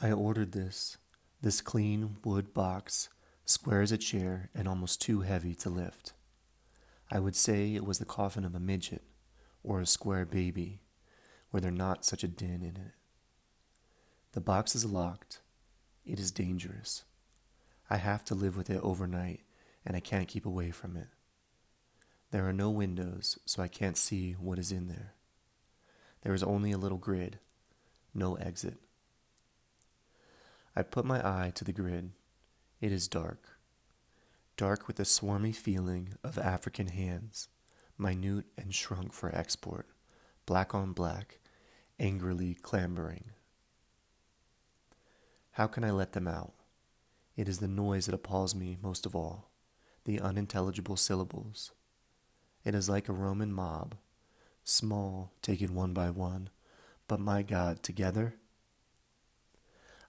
I ordered this, this clean wood box, square as a chair and almost too heavy to lift. I would say it was the coffin of a midget or a square baby, were there not such a din in it. The box is locked. It is dangerous. I have to live with it overnight, and I can't keep away from it. There are no windows, so I can't see what is in there. There is only a little grid, no exit. I put my eye to the grid. It is dark. Dark with a swarmy feeling of African hands, minute and shrunk for export, black on black, angrily clambering. How can I let them out? It is the noise that appalls me most of all, the unintelligible syllables. It is like a Roman mob, small, taken one by one, but my God, together?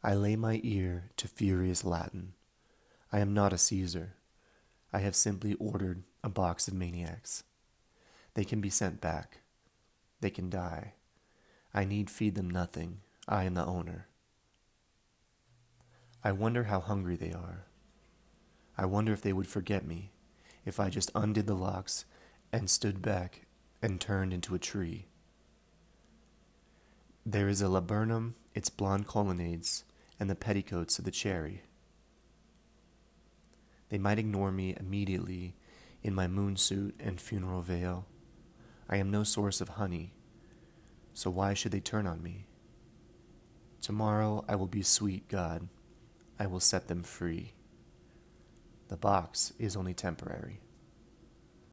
I lay my ear to furious Latin. I am not a Caesar. I have simply ordered a box of maniacs. They can be sent back. They can die. I need feed them nothing. I am the owner. I wonder how hungry they are. I wonder if they would forget me if I just undid the locks and stood back and turned into a tree. There is a laburnum, its blond colonnades, and the petticoats of the cherry. They might ignore me immediately in my moon suit and funeral veil. I am no source of honey, so why should they turn on me? Tomorrow I will be sweet, God. I will set them free. The box is only temporary.